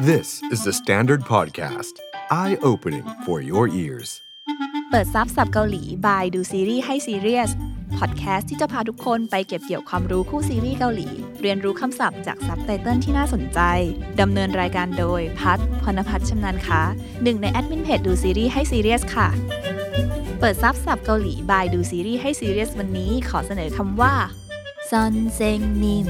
This is the Standard Podcast. Eye-opening for your ears. เปิดซับศัพท์เกาหลี by ดูซีรีส์ให้ซีเรียส พอดแคสต์ที่จะพาทุกคนไปเก็บเกี่ยวความรู้คู่ซีรีส์เกาหลี เรียนรู้คำศัพท์จากซับไตเติลที่น่าสนใจ ดำเนินรายการโดย พัฒพรณพัฒน์ชำนาญค้าหนึ่งในแอดมินเพจดูซีรีส์ให้ซีเรียสค่ะ เปิดซับศัพท์เกาหลี by ดูซีรีส์ให้ซีเรียสวันนี้ ขอเสนอคำว่า선생님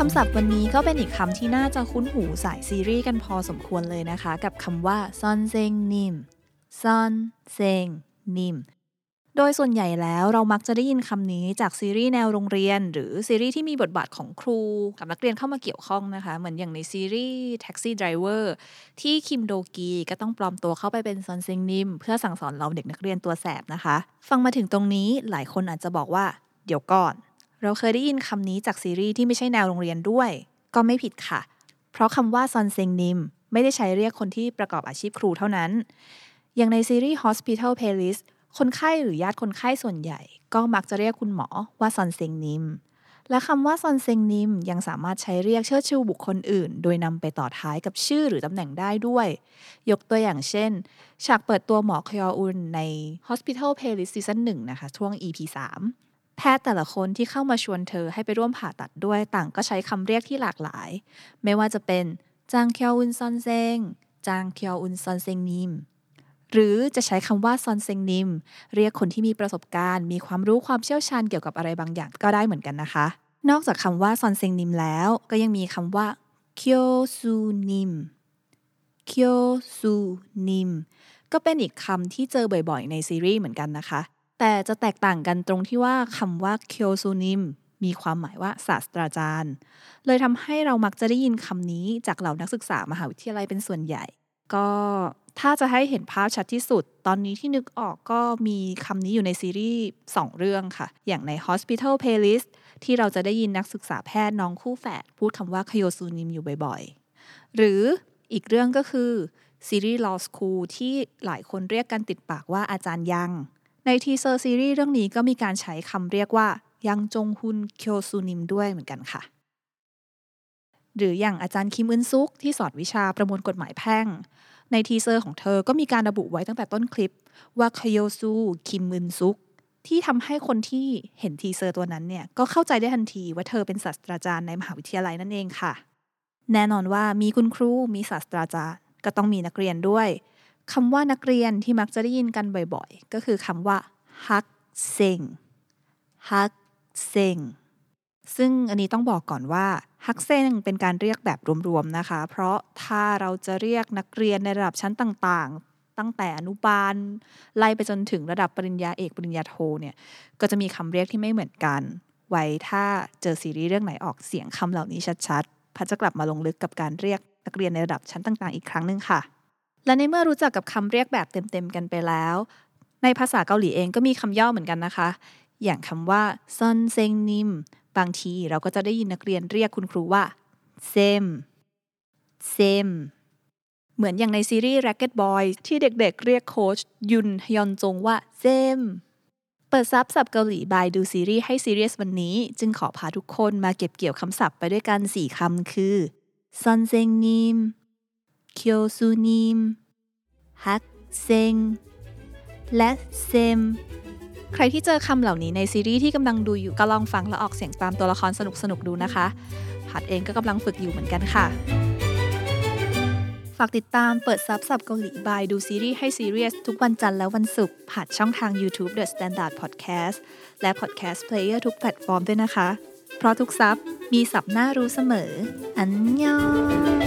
คำศัพท์วันนี้ก็เป็นอีกคำที่น่าจะคุ้นหูสายซีรีส์กันพอสมควรเลยนะคะ กับคำว่าซอนเซงนิมซอนเซงนิมโดยส่วนใหญ่แล้วเรามักจะได้ยินคำนี้จากซีรีส์แนวโรงเรียน หรือซีรีส์ที่มีบทบาทของครู กับนักเรียนเข้ามาเกี่ยวข้องนะคะ เหมือนอย่างในซีรีส์ Taxi Driver ที่คิมโดกีก็ต้องปลอมตัวเข้าไปเป็นซอนเซงนิม เพื่อสั่งสอนเราเด็กนักเรียนตัวแสบนะคะ ฟังมาถึงตรงนี้หลายคนอาจจะบอกว่า เดี๋ยวก่อน เราเคยได้ยินคำนี้จากซีรีส์ที่ไม่ใช่แนวโรงเรียนด้วย ก็ไม่ผิดค่ะ เพราะคำว่าซอนเซงนิมไม่ได้ใช้เรียกคนที่ประกอบอาชีพครูเท่านั้น อย่างในซีรีส์ Hospital Playlist คนไข้หรือญาติคนไข้ส่วนใหญ่ ก็มักจะเรียกคุณหมอว่าซอนเซงนิม และคำว่าซอนเซงนิมยังสามารถใช้เรียกเชิดชูบุคคลอื่น โดยนำไปต่อท้ายกับชื่อหรือตำแหน่งได้ด้วย ยกตัวอย่างเช่น ฉากเปิดตัวหมอคยออุนใน Hospital Playlist Season 1นะคะช่วง EP 3 แพทย์แต่ละคนที่เข้ามาชวนเธอให้ไปร่วมผ่าตัดด้วยต่างก็ใช้คำเรียกที่หลากหลาย ไม่ว่าจะเป็นจางเคียวอุนซอนเซงจางเคียวอุนซอนเซงนิมหรือจะใช้คำว่าซอนเซงนิม เรียกคนที่มีประสบการณ์ มีความรู้ความเชี่ยวชาญเกี่ยวกับอะไรบางอย่างก็ได้เหมือนกันนะคะ นอกจากคำว่าซอนเซงนิมแล้ว ก็ยังมีคำว่าเคียวซูนิมเคียวซูนิมก็เป็นอีกคำที่เจอบ่อยๆ ในซีรีส์เหมือนกันนะคะ แต่จะแตกต่างกันตรงที่ว่าคำว่าเคียวซูนิมมีความหมายว่าศาสตราจารย์ เลยทำให้เรามักจะได้ยินคำนี้จากเหล่านักศึกษามหาวิทยาลัยเป็นส่วนใหญ่ ก็ถ้าจะให้เห็นภาพชัดที่สุด ตอนนี้ที่นึกออกก็มีคำนี้อยู่ในซีรีส์ 2 เรื่องค่ะ อย่างใน Hospital Playlist ที่เราจะได้ยินนักศึกษาแพทย์น้องคู่แฝดพูดคำว่าคโยซูนิมอยู่บ่อยๆ หรืออีกเรื่องก็คือซีรีส์ Law School ที่หลายคนเรียกกันติดปากว่าอาจารย์ยัง ใน teaser ซีรีส์เรื่องนี้ก็มีการใช้คำเรียกว่ายังจงฮุน 교수님 ด้วยเหมือนกันค่ะ หรืออย่างอาจารย์คิมอึนซุกที่สอนวิชาประมวลกฎหมายแพ่ง ใน teaser ของเธอก็มีการระบุไว้ตั้งแต่ต้นคลิปว่า교수 คิมอึนซุกที่ทำให้คนที่เห็น teaser ตัวนั้นเนี่ยก็เข้าใจได้ทันทีว่าเธอเป็นศาสตราจารย์ในมหาวิทยาลัยนั่นเองค่ะ แน่นอนว่ามีคุณครูมีศาสตราจารย์ ก็ต้องมีนักเรียนด้วย คำว่านักเรียนที่มักจะได้ยินกันบ่อยๆ ก็คือคำว่าฮักเซงฮักเซงซึ่งอันนี้ต้องบอกก่อนว่าฮักเซงเป็นการเรียกแบบรวมๆนะคะ เพราะถ้าเราจะเรียกนักเรียนในระดับชั้นต่างๆ ตั้งแต่อนุบาล ไล่ไปจนถึงระดับปริญญาเอกปริญญาโทเนี่ยก็จะมีคำเรียกที่ไม่เหมือนกัน ไว้ถ้าเจอซีรีส์เรื่องไหนออกเสียงคำเหล่านี้ชัดๆพัชจะกลับมาลงลึกกับการเรียกนักเรียนในระดับชั้นต่างๆ อีกครั้งหนึ่งค่ะ และในเมื่อรู้จักกับคำเรียกแบบเต็มๆกันไปแล้ว ในภาษาเกาหลีเองก็มีคำย่อเหมือนกันนะคะ อย่างคำว่า선생님 บางทีเราก็จะได้ยินนักเรียนเรียกคุณครูว่า쌤 쌤 เหมือนอย่างในซีรีส์ Racket Boy ที่เด็กๆ เรียกโค้ชยุนฮยอนจงว่าเซม เปิดซับศัพท์เกาหลี by ดูซีรีส์ให้ซีเรียสวันนี้ จึงขอพาทุกคนมาเก็บเกี่ยวคำศัพท์ไปด้วยกัน 4คำคือ 선생님 교수님 학생 และ 쌤 ใครที่เจอคำเหล่านี้ในซีรีส์ที่กำลังดูอยู่ก็ลองฟังและออกเสียงตามตัวละครสนุกๆดูนะคะ พัดเองก็กำลังฝึกอยู่เหมือนกันค่ะ ฝากติดตามเปิดซับศัพท์เกาหลี by ดูซีรีส์ให้ซีเรียสทุกวันจันทร์และวันศุกร์ผ่านช่องทาง YouTube The Standard Podcast และ Podcast Player ทุกแพลตฟอร์มด้วยนะคะ เพราะทุกซับมีสับหน้ารู้เสมอ อันยอง